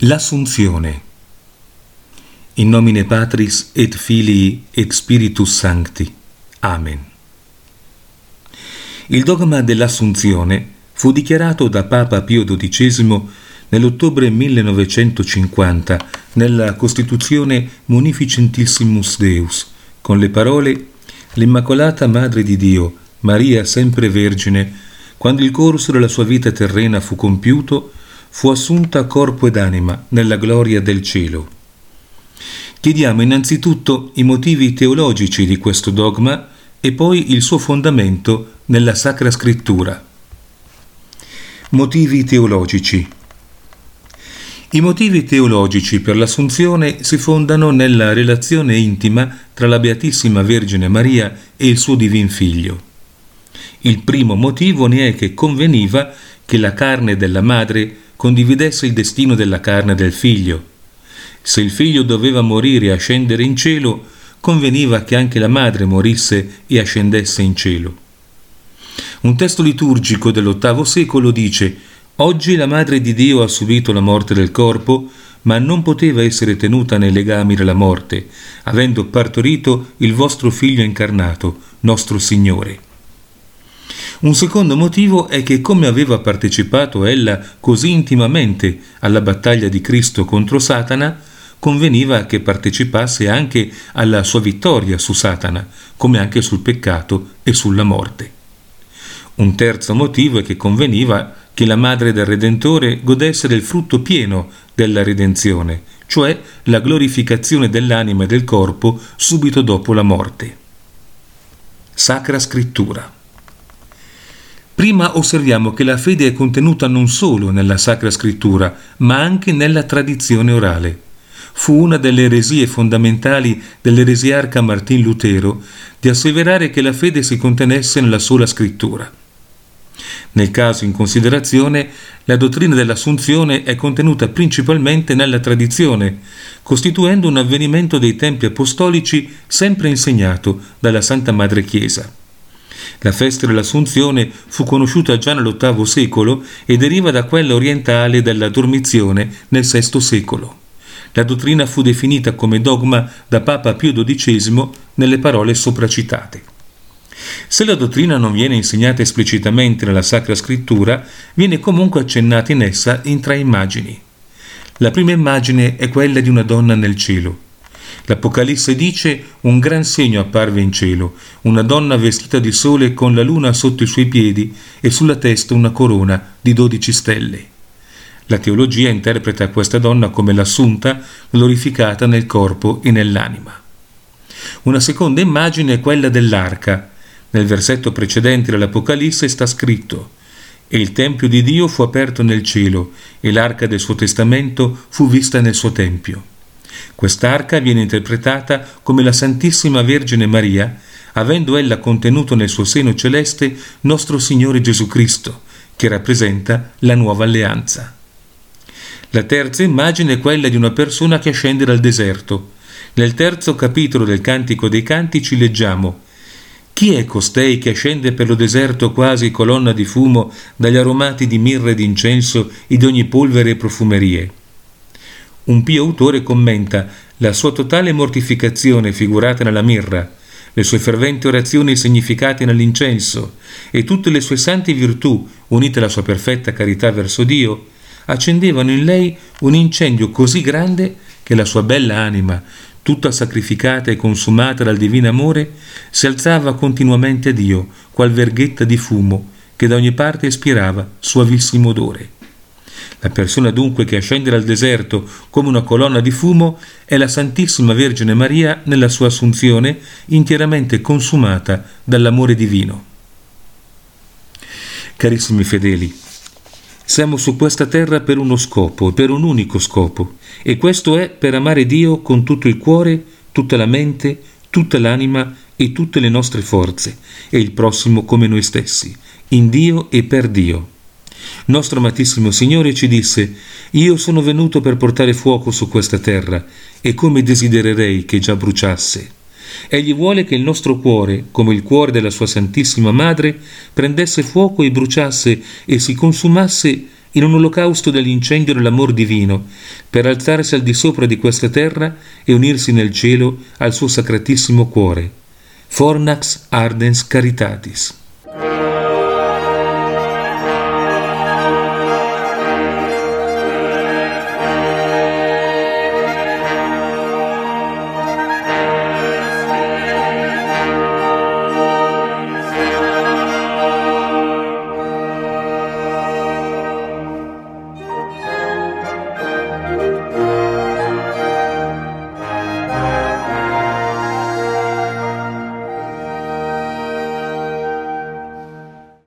L'Assunzione. In nomine Patris et Filii et Spiritus Sancti. Amen. Il dogma dell'Assunzione fu dichiarato da Papa Pio XII nell'ottobre 1950 nella Costituzione Munificentissimus Deus, con le parole L'Immacolata Madre di Dio, Maria sempre Vergine, quando il corso della sua vita terrena fu compiuto, fu assunta corpo ed anima nella gloria del cielo. Chiediamo innanzitutto i motivi teologici di questo dogma e poi il suo fondamento nella Sacra Scrittura. Motivi teologici. I motivi teologici per l'Assunzione si fondano nella relazione intima tra la Beatissima Vergine Maria e il suo Divin Figlio. Il primo motivo ne è che conveniva che la carne della madre condividesse il destino della carne del figlio. Se il figlio doveva morire e ascendere in cielo, conveniva che anche la madre morisse e ascendesse in cielo. Un testo liturgico dell'VIII secolo dice Oggi la Madre di Dio ha subito la morte del corpo, ma non poteva essere tenuta nei legami della morte, avendo partorito il vostro Figlio incarnato, nostro Signore. Un secondo motivo è che come aveva partecipato ella così intimamente alla battaglia di Cristo contro Satana, conveniva che partecipasse anche alla sua vittoria su Satana, come anche sul peccato e sulla morte. Un terzo motivo è che conveniva che la madre del Redentore godesse del frutto pieno della redenzione, cioè la glorificazione dell'anima e del corpo subito dopo la morte. Sacra Scrittura Prima osserviamo che la fede è contenuta non solo nella Sacra Scrittura, ma anche nella tradizione orale. Fu una delle eresie fondamentali dell'eresiarca Martin Lutero di asseverare che la fede si contenesse nella sola Scrittura. Nel caso in considerazione, la dottrina dell'Assunzione è contenuta principalmente nella tradizione, costituendo un avvenimento dei tempi apostolici sempre insegnato dalla Santa Madre Chiesa. La festa dell'Assunzione fu conosciuta già nell'VIII secolo e deriva da quella orientale della dormizione nel VI secolo. La dottrina fu definita come dogma da Papa Pio XII nelle parole sopracitate. Se la dottrina non viene insegnata esplicitamente nella Sacra Scrittura, viene comunque accennata in essa in tre immagini. La prima immagine è quella di una donna nel cielo. L'Apocalisse dice un gran segno apparve in cielo, una donna vestita di sole con la luna sotto i suoi piedi e sulla testa una corona di dodici stelle. La teologia interpreta questa donna come l'assunta, glorificata nel corpo e nell'anima. Una seconda immagine è quella dell'arca. Nel versetto precedente dell'Apocalisse sta scritto e il Tempio di Dio fu aperto nel cielo e l'arca del suo testamento fu vista nel suo Tempio. Quest'arca viene interpretata come la Santissima Vergine Maria, avendo ella contenuto nel suo seno celeste nostro Signore Gesù Cristo, che rappresenta la nuova alleanza. La terza immagine è quella di una persona che scende dal deserto. Nel terzo capitolo del Cantico dei Cantici leggiamo Chi è costei che scende per lo deserto quasi colonna di fumo dagli aromati di mirra e d'incenso e di ogni polvere e profumerie? Un pio autore commenta la sua totale mortificazione figurata nella mirra, le sue ferventi orazioni significate nell'incenso e tutte le sue santi virtù, unite alla sua perfetta carità verso Dio, accendevano in lei un incendio così grande che la sua bella anima, tutta sacrificata e consumata dal divino amore, si alzava continuamente a Dio, qual verghetta di fumo che da ogni parte ispirava suavissimo odore. La persona dunque che ascende dal deserto come una colonna di fumo è la Santissima Vergine Maria nella sua assunzione interamente consumata dall'amore divino. Carissimi fedeli, siamo su questa terra per uno scopo, per un unico scopo, e questo è per amare Dio con tutto il cuore, tutta la mente, tutta l'anima e tutte le nostre forze, e il prossimo come noi stessi, in Dio e per Dio. Nostro amatissimo Signore ci disse, io sono venuto per portare fuoco su questa terra, e come desidererei che già bruciasse. Egli vuole che il nostro cuore, come il cuore della sua Santissima Madre, prendesse fuoco e bruciasse e si consumasse in un olocausto dell'incendio dell'amor divino, per alzarsi al di sopra di questa terra e unirsi nel cielo al suo sacratissimo cuore. Fornax ardens caritatis.